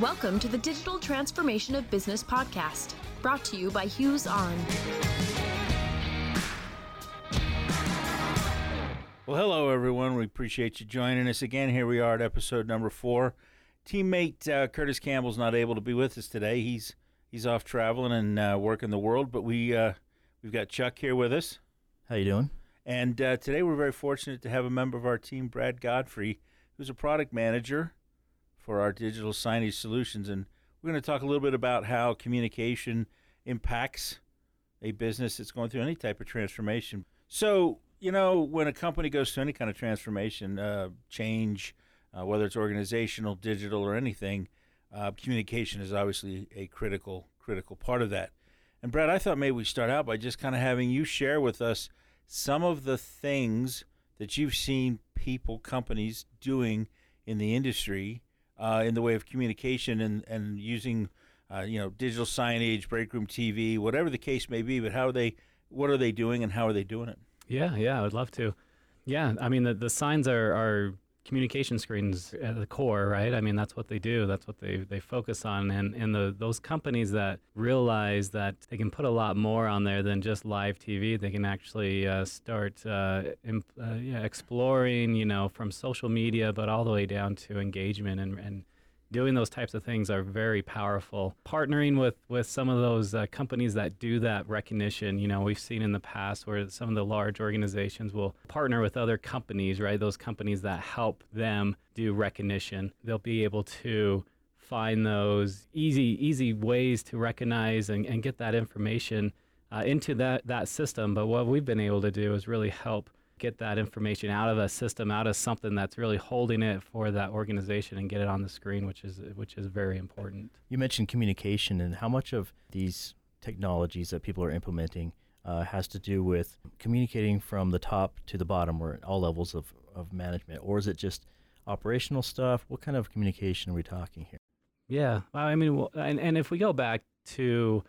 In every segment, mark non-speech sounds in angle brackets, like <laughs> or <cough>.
Welcome to the Digital Transformation of Business podcast, brought to you by Hughes On. Well, hello, everyone. We appreciate you joining us again. Here we are at episode number four. Teammate uh, Curtis Campbell's not able to be with us today. He's he's off traveling and uh, working the world, but we uh, we've got Chuck here with us. How you doing? And uh, today we're very fortunate to have a member of our team, Brad Godfrey, who's a product manager for our digital signage solutions. And we're going to talk a little bit about how communication impacts a business that's going through any type of transformation. So, you know, when a company goes through any kind of transformation, uh, change, uh, whether it's organizational, digital, or anything, uh, communication is obviously a critical, critical part of that. And Brad, I thought maybe we start out by just kind of having you share with us some of the things that you've seen people, companies doing in the industry uh, in the way of communication and, and using uh, you know digital signage, break room TV, whatever the case may be. But how are they? What are they doing, and how are they doing it? Yeah, yeah, I would love to. Yeah, I mean the the signs are are communication screens at the core, right? I mean, that's what they do. That's what they, they focus on. And, and the, those companies that realize that they can put a lot more on there than just live TV, they can actually uh, start uh, imp, uh, yeah, exploring, you know, from social media, but all the way down to engagement and, and doing those types of things are very powerful. Partnering with with some of those uh, companies that do that recognition, you know, we've seen in the past where some of the large organizations will partner with other companies, right? Those companies that help them do recognition. They'll be able to find those easy easy ways to recognize and, and get that information uh, into that that system. But what we've been able to do is really help get that information out of a system, out of something that's really holding it for that organization and get it on the screen, which is which is very important. You mentioned communication and how much of these technologies that people are implementing uh, has to do with communicating from the top to the bottom or all levels of, of management, or is it just operational stuff? What kind of communication are we talking here? Yeah, well, I mean, well, and, and if we go back to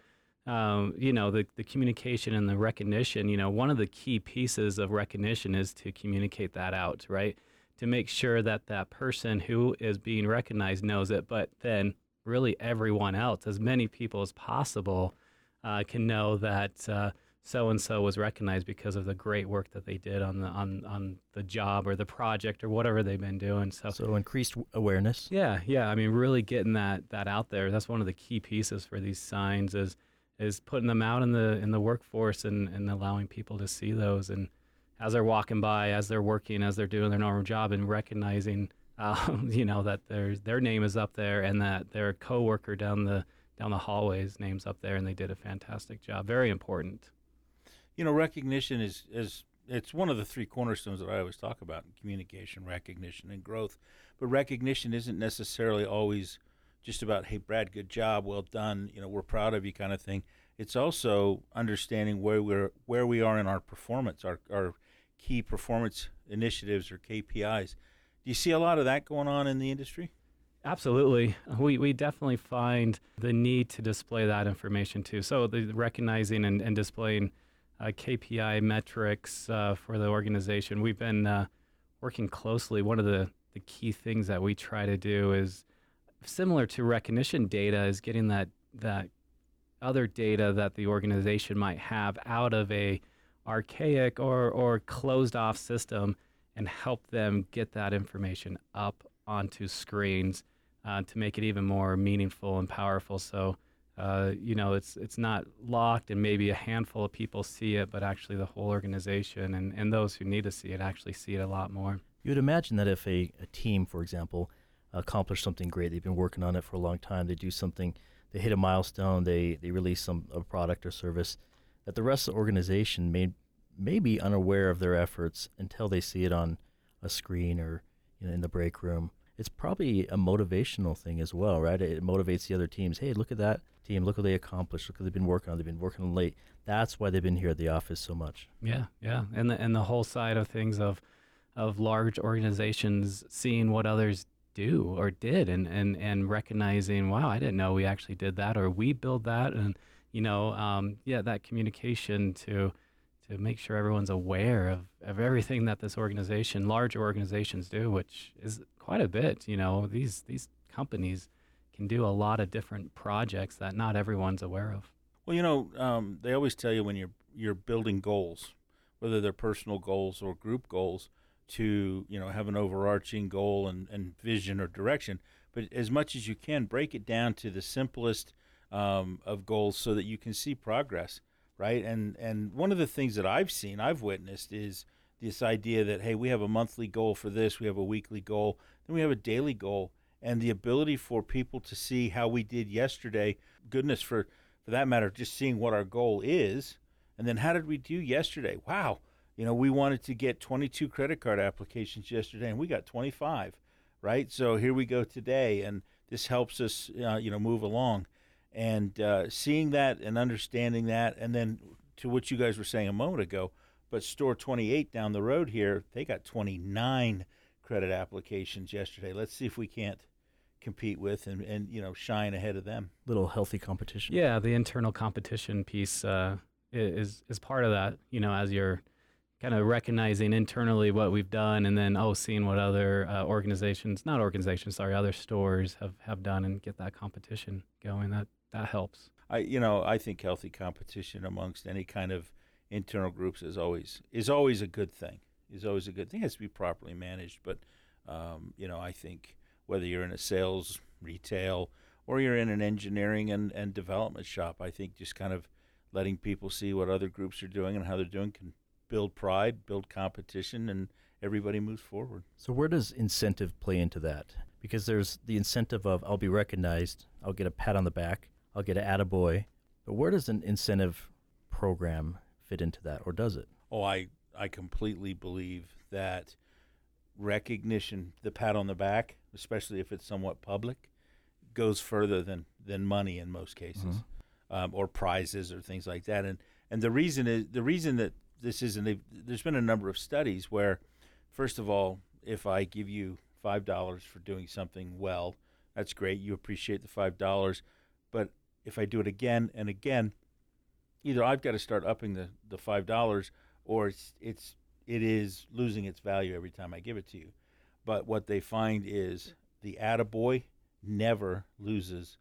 um, you know, the, the communication and the recognition, you know, one of the key pieces of recognition is to communicate that out, right? To make sure that that person who is being recognized knows it, but then really everyone else, as many people as possible, uh, can know that so and so was recognized because of the great work that they did on the on on the job or the project or whatever they've been doing. So, so increased awareness. Yeah, yeah. I mean, really getting that that out there. That's one of the key pieces for these signs is is putting them out in the in the workforce and, and allowing people to see those and as they're walking by, as they're working, as they're doing their normal job, and recognizing, <laughs> um, you know, that their their name is up there and that their coworker down the down the hallway's name's up there, and they did a fantastic job. Very important. You know, recognition is is it's one of the three cornerstones that I always talk about: communication, recognition, and growth. But recognition isn't necessarily always just about hey Brad, good job, well done, you know, we're proud of you kind of thing. It's also understanding where we're where we are in our performance, our our key performance initiatives or KPIs. Do you see a lot of that going on in the industry? Absolutely. We, we definitely find the need to display that information too. So, the recognizing and, and displaying uh, KPI metrics uh, for the organization. We've been uh, working closely. One of the, the key things that we try to do is similar to recognition data is getting that that other data that the organization might have out of a archaic or, or closed off system and help them get that information up onto screens uh, to make it even more meaningful and powerful. So, uh, you know, it's it's not locked and maybe a handful of people see it, but actually the whole organization and, and those who need to see it actually see it a lot more. You would imagine that if a, a team, for example, accomplish something great. They've been working on it for a long time. They do something, they hit a milestone, they, they release some a product or service that the rest of the organization may, may be unaware of their efforts until they see it on a screen or you know, in the break room. It's probably a motivational thing as well, right? It motivates the other teams. Hey, look at that team. Look what they accomplished. Look what they've been working on. They've been working late. That's why they've been here at the office so much. Yeah, yeah, and the and the whole side of things of of large organizations seeing what others do or did and, and, and recognizing, wow, I didn't know we actually did that or we build that. And, you know, um, yeah, that communication to, to make sure everyone's aware of, of everything that this organization, large organizations do, which is quite a bit. You know, these, these companies can do a lot of different projects that not everyone's aware of. Well, you know, um, they always tell you when you're you're building goals, whether they're personal goals or group goals, to you know have an overarching goal and, and vision or direction. But as much as you can, break it down to the simplest um, of goals so that you can see progress, right? And and one of the things that I've seen, I've witnessed, is this idea that hey, we have a monthly goal for this, we have a weekly goal, then we have a daily goal, and the ability for people to see how we did yesterday. Goodness, for for that matter, just seeing what our goal is, and then how did we do yesterday? Wow, you know, we wanted to get 22 credit card applications yesterday, and we got 25, right? So here we go today, and this helps us, uh, you know, move along. And uh, seeing that and understanding that, and then to what you guys were saying a moment ago, but store 28 down the road here, they got 29 credit applications yesterday. Let's see if we can't compete with and, and you know shine ahead of them. Little healthy competition. Yeah, the internal competition piece uh, is is part of that. You know, as you're kind of recognizing internally what we've done, and then oh, seeing what other uh, organizations, not organizations, sorry, other stores have have done, and get that competition going. That that helps. I you know I think healthy competition amongst any kind of internal groups is always is always a good thing. Is always a good thing. It has to be properly managed, but um, you know I think whether you're in a sales, retail, or you're in an engineering and, and development shop, I think just kind of letting people see what other groups are doing and how they're doing can build pride, build competition, and everybody moves forward. So where does incentive play into that? Because there's the incentive of I'll be recognized, I'll get a pat on the back, I'll get an attaboy. But where does an incentive program fit into that, or does it? Oh, I, I completely believe that recognition, the pat on the back, especially if it's somewhat public, goes further than, than money in most cases, mm-hmm. um, or prizes or things like that. And and the reason is the reason that this isn't. There's been a number of studies where, first of all, if I give you five dollars for doing something well, that's great. You appreciate the five dollars, but if I do it again and again, either I've got to start upping the, the five dollars, or it's it's it is losing its value every time I give it to you. But what they find is the attaboy never loses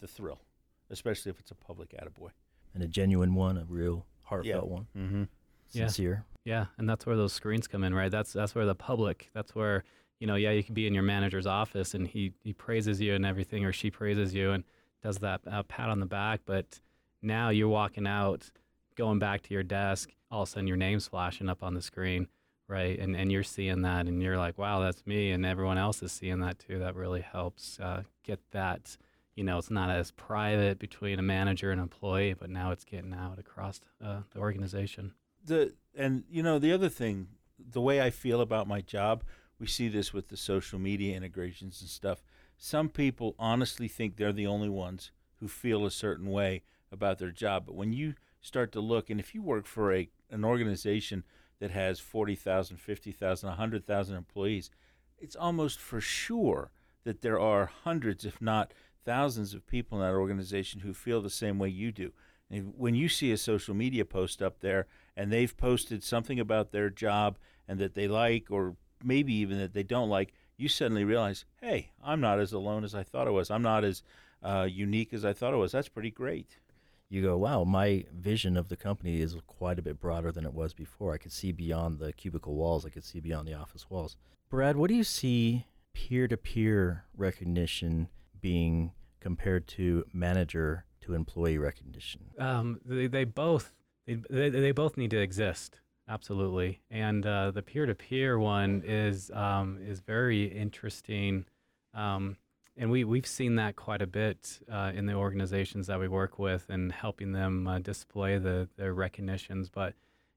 the thrill, especially if it's a public attaboy. And a genuine one, a real heartfelt yeah. one. Mm-hmm. Sincere. Yeah. yeah, and that's where those screens come in, right? That's that's where the public, that's where, you know, yeah, you can be in your manager's office and he, he praises you and everything, or she praises you and does that uh, pat on the back. But now you're walking out, going back to your desk, all of a sudden your name's flashing up on the screen, right? And and you're seeing that, and you're like, wow, that's me, and everyone else is seeing that too. That really helps uh, get that. You know, it's not as private between a manager and employee, but now it's getting out across uh, the organization. The and you know the other thing, the way I feel about my job, we see this with the social media integrations and stuff. Some people honestly think they're the only ones who feel a certain way about their job, but when you start to look, and if you work for a an organization that has 40,000, 50,000, 100,000 employees, it's almost for sure that there are hundreds, if not thousands, of people in that organization who feel the same way you do. And when you see a social media post up there and they've posted something about their job and that they like, or maybe even that they don't like, you suddenly realize, hey, I'm not as alone as I thought I was. I'm not as uh, unique as I thought I was. That's pretty great you go, wow, my vision of the company is quite a bit broader than it was before. I could see beyond the cubicle walls, I could see beyond the office walls. Brad, what do you see peer to peer recognition being compared to manager to employee recognition? Um, they, they both they, they, both need to exist. Absolutely, and uh, the peer to peer one is um, is very interesting. Um, and we, we've seen that quite a bit uh, in the organizations that we work with and helping them uh, display the, their recognitions. But,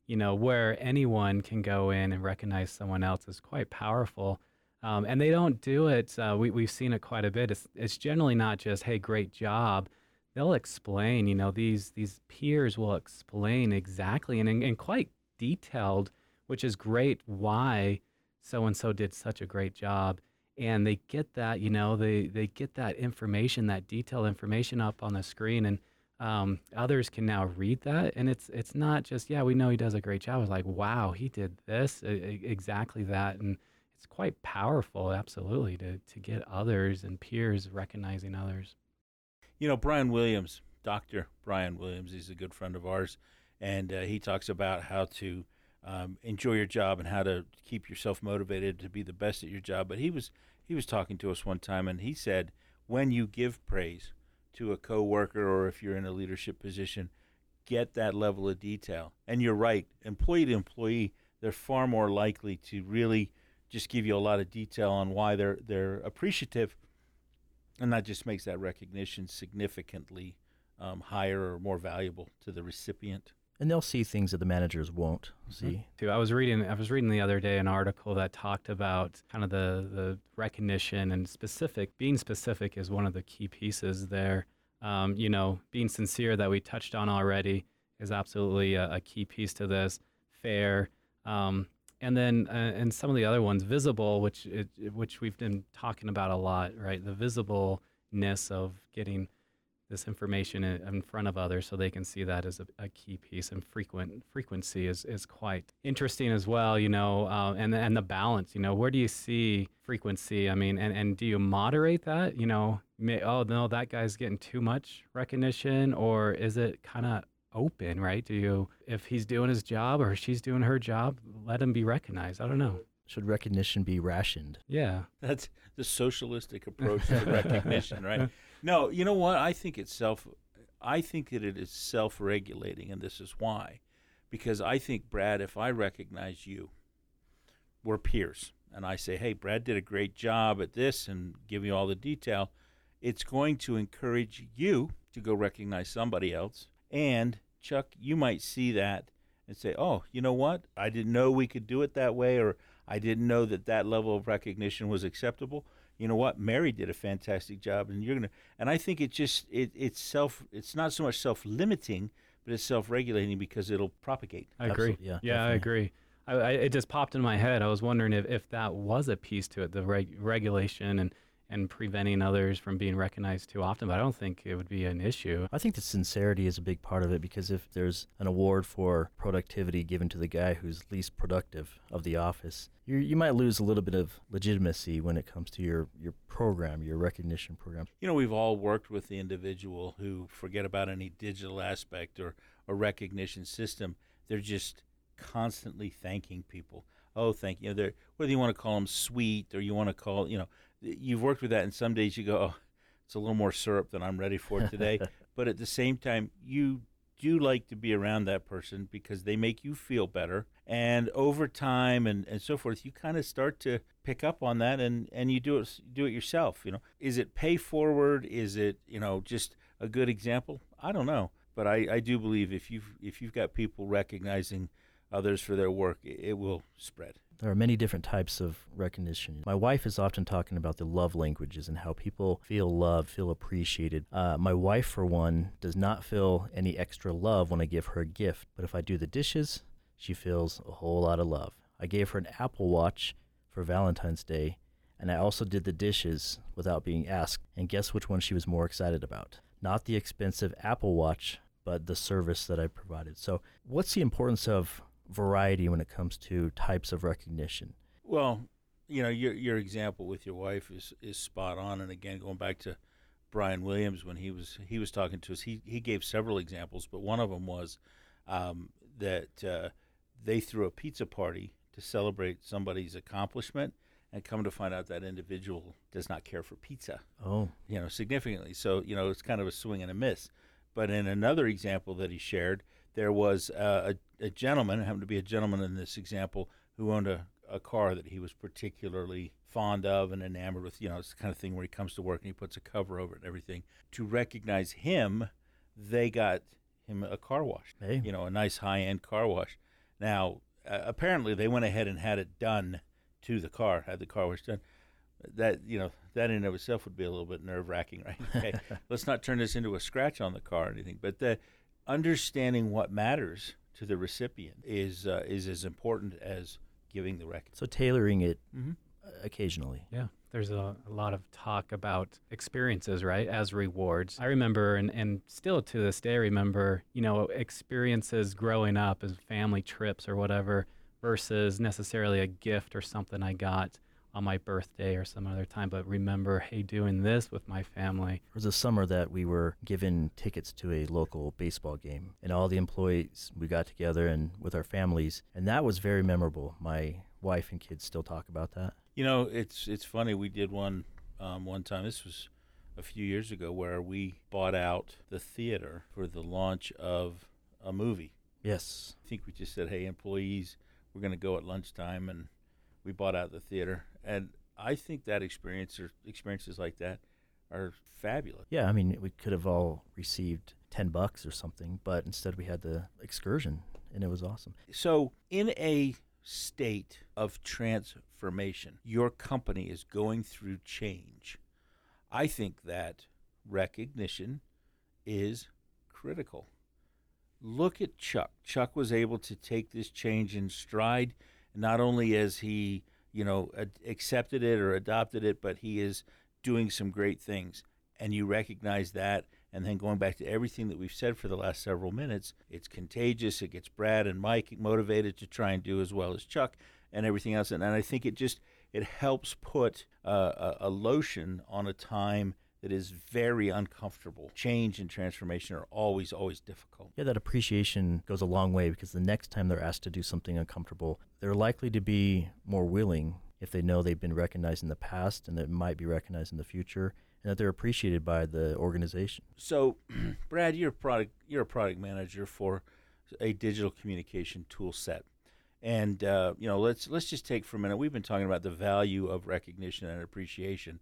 you know, where anyone can go in and recognize someone else is quite powerful. Um, and they don't do it, uh, we, we've seen it quite a bit. It's, it's generally not just, hey, great job. They'll explain, you know, these, these peers will explain exactly and, and quite detailed, which is great, why so and so did such a great job. And they get that you know they they get that information that detailed information up on the screen. And um, others can now read that. And it's it's not just yeah we know he does a great job. It's like wow he did this exactly that. And it's quite powerful, absolutely, to to get others and peers recognizing others. You know, Brian Williams, Dr. Brian Williams, he's a good friend of ours, and uh, he talks about how to um, enjoy your job and how to keep yourself motivated to be the best at your job. But he was he was talking to us one time, and he said, when you give praise to a coworker or if you're in a leadership position, get that level of detail. And you're right, employee to employee, they're far more likely to really just give you a lot of detail on why they're they're appreciative, and that just makes that recognition significantly um, higher or more valuable to the recipient. And they'll see things that the managers won't see. Too. I was reading I was reading the other day an article that talked about kind of the the recognition and specific being specific is one of the key pieces there. Um, you know, being sincere that we touched on already is absolutely a, a key piece to this. Fair, um, and then uh, and some of the other ones, visible, which it, which we've been talking about a lot, right? The visibleness of getting this information in, front of others so they can see that as a, a, key piece and frequent frequency is, is quite interesting as well you know uh, and and the balance you know where do you see frequency i mean and, and do you moderate that you know may, oh no that guy's getting too much recognition or is it kind of open right do you if he's doing his job or she's doing her job let him be recognized i don't know should recognition be rationed? Yeah. That's the socialistic approach to <laughs> recognition, right? No, you know what? I think it's self I think that it is self-regulating and this is why. Because I think Brad, if I recognize you, we're peers and I say, "Hey, Brad did a great job at this and give you all the detail." It's going to encourage you to go recognize somebody else. And Chuck, you might see that and say, "Oh, you know what? I didn't know we could do it that way or I didn't know that that level of recognition was acceptable. You know what? Mary did a fantastic job, and you're gonna. And I think it just it it's self. It's not so much self limiting, but it's self regulating because it'll propagate. I agree. Absolutely, yeah, yeah, I agree. I, I, it just popped in my head. I was wondering if, if that was a piece to it, the reg- regulation and and preventing others from being recognized too often. But I don't think it would be an issue. I think the sincerity is a big part of it because if there's an award for productivity given to the guy who's least productive of the office, you you might lose a little bit of legitimacy when it comes to your your program, your recognition program. You know, we've all worked with the individual who forget about any digital aspect or a recognition system. They're just constantly thanking people. Oh, thank you. They're, whether you want to call them sweet or you want to call, you know, you've worked with that, and some days you go, oh, it's a little more syrup than I'm ready for today. <laughs> but at the same time, you do like to be around that person because they make you feel better. And over time and, and so forth, you kind of start to pick up on that and, and you do it do it yourself. You know, is it pay forward? Is it you know just a good example? I don't know, but I, I do believe if you've if you've got people recognizing others for their work, it, it will spread. There are many different types of recognition. My wife is often talking about the love languages and how people feel loved, feel appreciated. Uh, my wife, for one, does not feel any extra love when I give her a gift, but if I do the dishes, she feels a whole lot of love. I gave her an Apple Watch for Valentine's Day, and I also did the dishes without being asked. And guess which one she was more excited about? Not the expensive Apple Watch, but the service that I provided. So, what's the importance of variety when it comes to types of recognition? Well, you know, your your example with your wife is is spot on. And again, going back to Brian Williams when he was he was talking to us, he he gave several examples, but one of them was um, that uh, they threw a pizza party to celebrate somebody's accomplishment, and come to find out that individual does not care for pizza, Oh, you know, significantly. So you know, it's kind of a swing and a miss. But in another example that he shared, there was uh, a, a gentleman, it happened to be a gentleman in this example, who owned a, a car that he was particularly fond of and enamored with. You know, it's the kind of thing where he comes to work and he puts a cover over it and everything. To recognize him, they got him a car wash, hey. you know, a nice high end car wash. Now, uh, apparently, they went ahead and had it done to the car, had the car wash done. That you know, that in and of itself would be a little bit nerve wracking, <laughs> right? Okay, <laughs> let's not turn this into a scratch on the car or anything. But the understanding what matters to the recipient is uh, is as important as giving the record. So tailoring it Mm-hmm. uh, occasionally. Yeah. There's a, a lot of talk about experiences, right, as rewards. I remember, and, and still to this day, remember, you know, experiences growing up as family trips or whatever versus necessarily a gift or something I got on my birthday or some other time, but remember, hey, doing this with my family. It was a summer that we were given tickets to a local baseball game, and all the employees we got together and with our families, and that was very memorable. My wife and kids still talk about that. You know, it's it's funny. We did one um, one time. This was a few years ago where we bought out the theater for the launch of a movie. Yes. I think we just said, "Hey, employees, we're going to go at lunchtime," and we bought out the theater. And I think that experience or experiences like that are fabulous. Yeah, I mean, we could have all received 10 bucks or something, but instead we had the excursion and it was awesome. So, in a state of transformation, your company is going through change. I think that recognition is critical. Look at Chuck. Chuck was able to take this change in stride, not only as he, you know, accepted it or adopted it, but he is doing some great things. And you recognize that. And then going back to everything that we've said for the last several minutes, it's contagious. It gets Brad and Mike motivated to try and do as well as Chuck and everything else. And, and I think it just it helps put uh, a, a lotion on a time that is very uncomfortable. Change and transformation are always, always difficult. Yeah, that appreciation goes a long way because the next time they're asked to do something uncomfortable, they're likely to be more willing if they know they've been recognized in the past and that might be recognized in the future and that they're appreciated by the organization. So, <clears throat> Brad, you're a product you're a product manager for a digital communication tool set. And uh, you know, let's let's just take for a minute. We've been talking about the value of recognition and appreciation,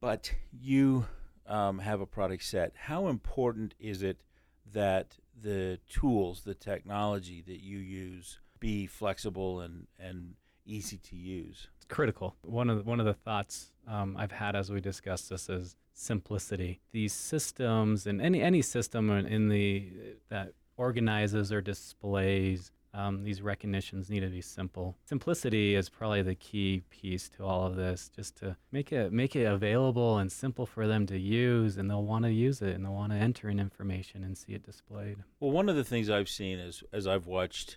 but you um, have a product set. How important is it that the tools, the technology that you use, be flexible and and easy to use? It's critical. One of the, one of the thoughts um, I've had as we discuss this is simplicity. These systems and any any system in- in the that organizes or displays um, these recognitions need to be simple. Simplicity is probably the key piece to all of this. Just to make it make it available and simple for them to use, and they'll want to use it and they'll want to enter in information and see it displayed. Well, one of the things I've seen is as I've watched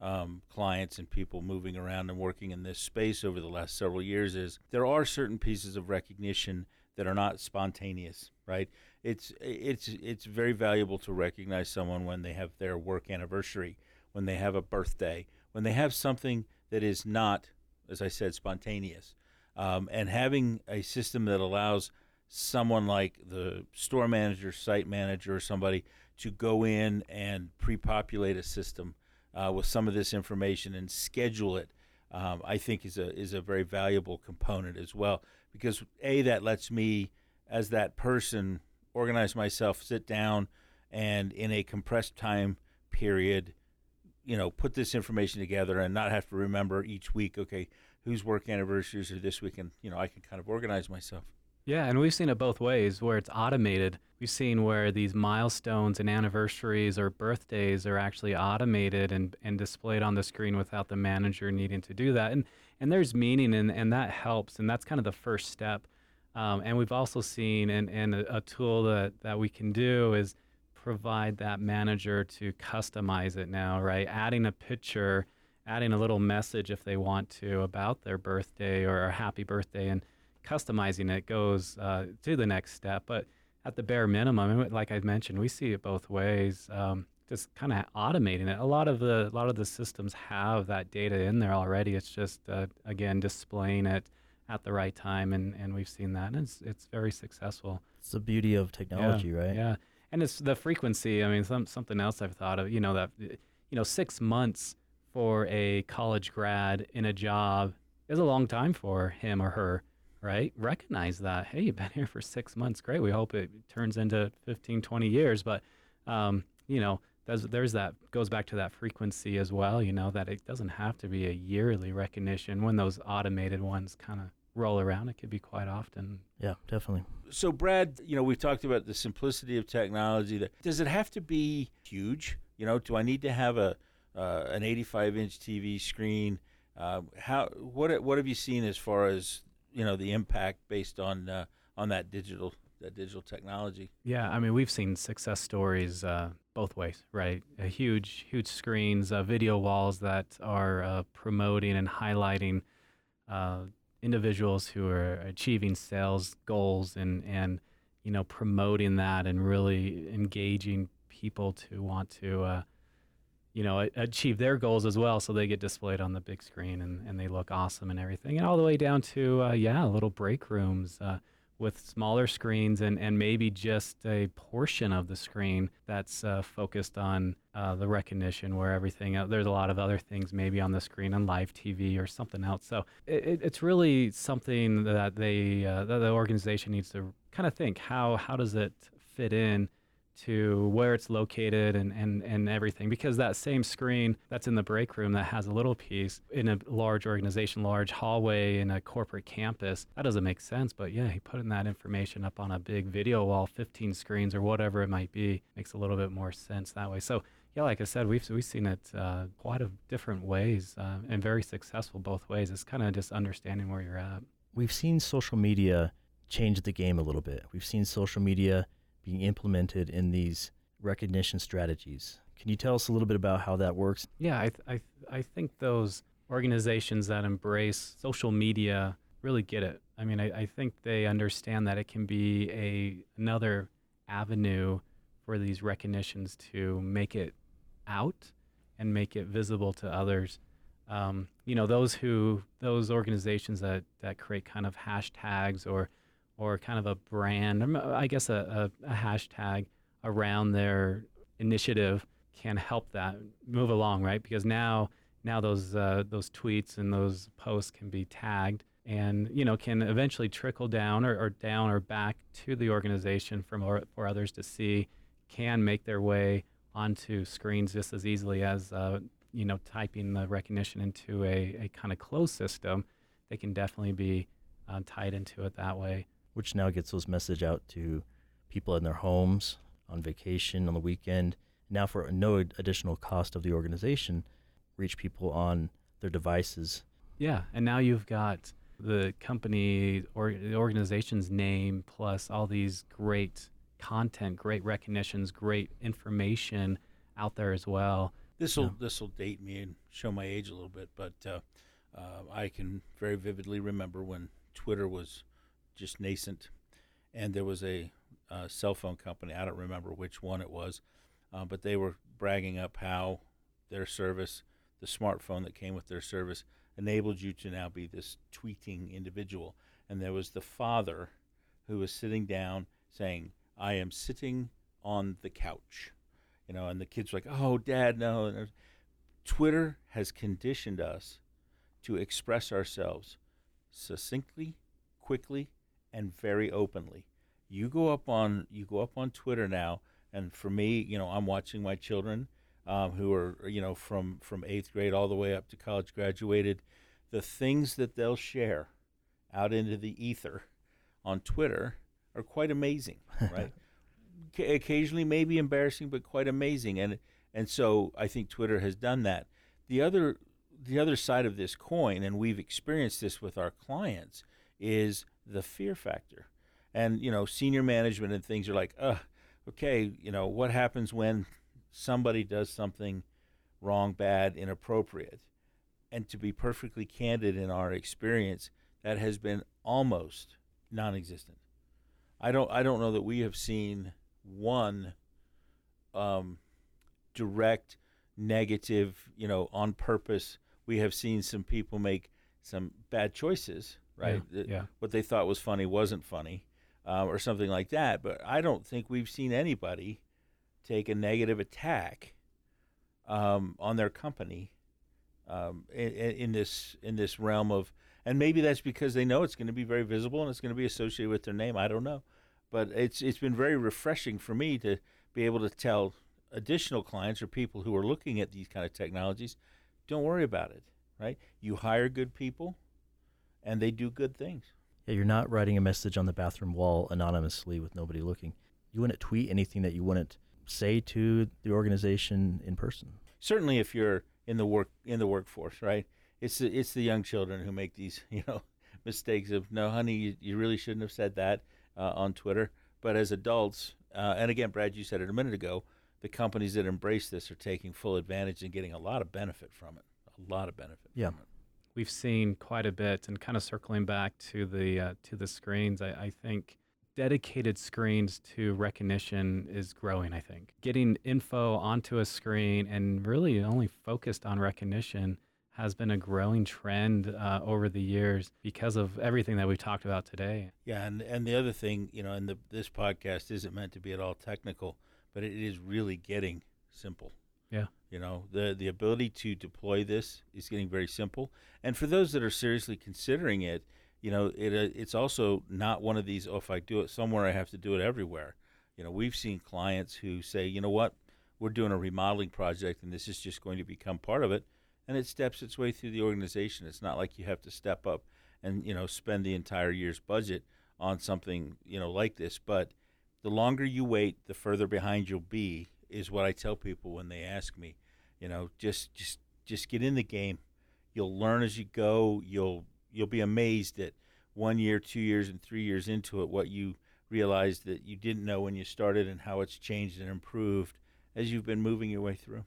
um, clients and people moving around and working in this space over the last several years is there are certain pieces of recognition that are not spontaneous, right? It's it's it's very valuable to recognize someone when they have their work anniversary, when they have a birthday, when they have something that is not, as I said, spontaneous, um, and having a system that allows someone like the store manager, site manager, or somebody to go in and pre-populate a system uh, with some of this information and schedule it, um, I think is a is a very valuable component as well. Because a that lets me, as that person, organize myself, sit down, and in a compressed time period, you know, put this information together and not have to remember each week. Okay, whose work anniversaries are this week, and you know, I can kind of organize myself. Yeah, and we've seen it both ways where it's automated. We've seen where these milestones and anniversaries or birthdays are actually automated and, and displayed on the screen without the manager needing to do that. And and there's meaning and, and that helps and that's kind of the first step. Um, and we've also seen and, and a, a tool that, that we can do is provide that manager to customize it now, right? Adding a picture, adding a little message if they want to about their birthday or a happy birthday and customizing it goes uh, to the next step. But at the bare minimum, like I mentioned, we see it both ways. Um, just kind of automating it. A lot of the a lot of the systems have that data in there already. It's just uh, again displaying it at the right time, and, and we've seen that, and it's it's very successful. It's the beauty of technology, yeah, right? Yeah, and it's the frequency. I mean, some, something else I've thought of. You know that you know six months for a college grad in a job is a long time for him or her right? Recognize that. Hey, you've been <laughs> here for six months. Great. We hope it turns into 15, 20 years. But, um, you know, there's, there's that, goes back to that frequency as well, you know, that it doesn't have to be a yearly recognition. When those automated ones kind of roll around, it could be quite often. Yeah, definitely. So, Brad, you know, we've talked about the simplicity of technology. That does it have to be huge? You know, do I need to have a uh, an 85 inch TV screen? Uh, how what what have you seen as far as you know the impact based on uh, on that digital that digital technology. Yeah, I mean we've seen success stories uh, both ways, right? A huge huge screens, uh, video walls that are uh, promoting and highlighting uh, individuals who are achieving sales goals and and you know promoting that and really engaging people to want to uh, you know achieve their goals as well. So they get displayed on the big screen and, and they look awesome and everything. And all the way down to uh, yeah little break rooms uh, with smaller screens and, and maybe just a portion of the screen that's uh, focused on uh, the recognition where everything uh, there's a lot of other things maybe on the screen on live TV or something else. So it, it's really something that they uh, that the organization needs to kind of think how how does it fit in to where it's located and, and, and everything because that same screen that's in the break room that has a little piece in a large organization large hallway in a corporate campus that doesn't make sense but yeah he putting that information up on a big video wall 15 screens or whatever it might be makes a little bit more sense that way. So yeah like i said we've, we've seen it uh, quite a different ways uh, and very successful both ways. It's kind of just understanding where you're at. We've seen social media change the game a little bit. We've seen social media being implemented in these recognition strategies. Can you tell us a little bit about how that works? Yeah, I, th- I, th- I think those organizations that embrace social media really get it. I mean, I, I think they understand that it can be a another avenue for these recognitions to make it out and make it visible to others. Um, you know, those who those organizations that that create kind of hashtags or or kind of a brand, um, I guess a, a, a hashtag around their initiative can help that move along, right? Because now now those uh, those tweets and those posts can be tagged and you know can eventually trickle down or, or down or back to the organization from or, for others to see can make their way onto screens just as easily as uh, you know typing the recognition into a, a kind of closed system they can definitely be uh, tied into it that way which now gets those message out to people in their homes, on vacation, on the weekend. Now, for no additional cost of the organization, reach people on their devices. Yeah, and now you've got the company or the organization's name plus all these great content, great recognitions, great information out there as well. This will yeah. this will date me and show my age a little bit, but uh, uh, I can very vividly remember when Twitter was just nascent, and there was a uh, cell phone company. I don't remember which one it was, uh, but they were bragging up how their service, the smartphone that came with their service, enabled you to now be this tweeting individual. And there was the father who was sitting down saying, "I am sitting on the couch," you know, and the kids were like, "Oh, Dad, no." Twitter has conditioned us to express ourselves succinctly, quickly, and very openly. You go up on you go up on Twitter now, and for me, you know, I'm watching my children um, who are you know from from eighth grade all the way up to college graduated. The things that they'll share out into the ether on Twitter are quite amazing, <laughs> right? C- occasionally, maybe embarrassing, but quite amazing, and and so I think Twitter has done that. The other the other side of this coin, and we've experienced this with our clients, is the fear factor. And, you know, senior management and things are like, uh, okay, you know, what happens when somebody does something wrong, bad, inappropriate? And to be perfectly candid in our experience, that has been almost non existent. I don't I don't know that we have seen one um, direct negative, you know, on purpose. We have seen some people make some bad choices, right? Yeah. yeah. What they thought was funny wasn't funny, uh, or something like that. But I don't think we've seen anybody take a negative attack um, on their company um, in, in, this in this realm of, and maybe that's because they know it's going to be very visible and it's going to be associated with their name. I don't know, but it's it's been very refreshing for me to be able to tell additional clients or people who are looking at these kind of technologies, don't worry about it. Right? You hire good people and they do good things. Yeah, you're not writing a message on the bathroom wall anonymously with nobody looking. You wouldn't tweet anything that you wouldn't say to the organization in person. Certainly, if you're in the work in the workforce, right? It's the, it's the young children who make these <laughs> you know mistakes of no, honey, you, you really shouldn't have said that uh, on Twitter. But as adults, uh, and again, Brad, you said it a minute ago, the companies that embrace this are taking full advantage and getting a lot of benefit from it. A lot of benefit. Yeah. We've seen quite a bit. And kind of circling back to the uh, to the screens, I, I think dedicated screens to recognition is growing. I think getting info onto a screen and really only focused on recognition has been a growing trend uh, over the years because of everything that we've talked about today. Yeah, and and the other thing, you know, and the, this podcast isn't meant to be at all technical, but it is really getting simple. Yeah. You know, the the ability to deploy this is getting very simple. And for those that are seriously considering it, you know, it uh, it's also not one of these. Oh, if I do it somewhere, I have to do it everywhere. You know, we've seen clients who say, you know what, we're doing a remodeling project, and this is just going to become part of it and it steps its way through the organization. It's not like you have to step up and you know spend the entire year's budget on something you know like this. But the longer you wait, the further behind you'll be. Is what I tell people when they ask me. You know, just just just get in the game. You'll learn as you go. You'll you'll be amazed at one year, two years, and three years into it what you realized that you didn't know when you started and how it's changed and improved as you've been moving your way through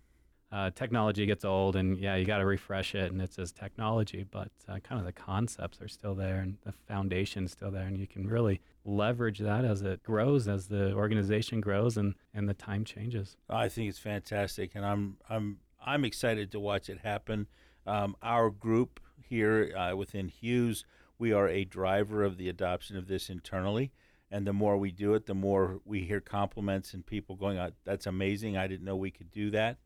uh, technology gets old and yeah you got to refresh it and it's as technology but uh, kind of the concepts are still there and the foundation's still there and you can really leverage that as it grows as the organization grows and and the time changes. I think it's fantastic and i'm i'm i'm excited to watch it happen. Um, our group here uh, within hughes we are a driver of the adoption of this internally and the more we do it the more we hear compliments and people going oh, that's amazing. I didn't know we could do that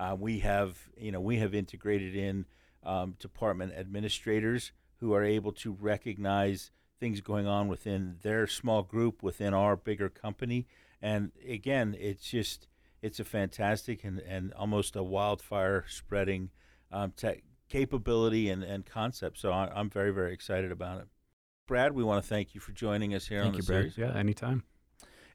uh, we have, you know, we have integrated in um, department administrators who are able to recognize things going on within their small group within our bigger company. And again, it's just it's a fantastic and, and almost a wildfire spreading um, capability and, and concept. So I, am very very excited about it. Brad, we want to thank you for joining us here thank on you, the series. Brad. Yeah, anytime.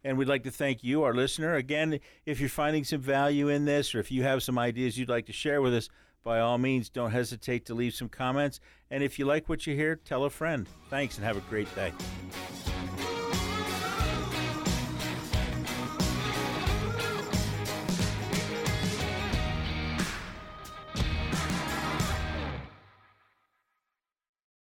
And we'd like to thank you, our listener. Again, if you're finding some value in this or if you have some ideas you'd like to share with us, by all means, don't hesitate to leave some comments. And if you like what you hear, tell a friend. Thanks and have a great day.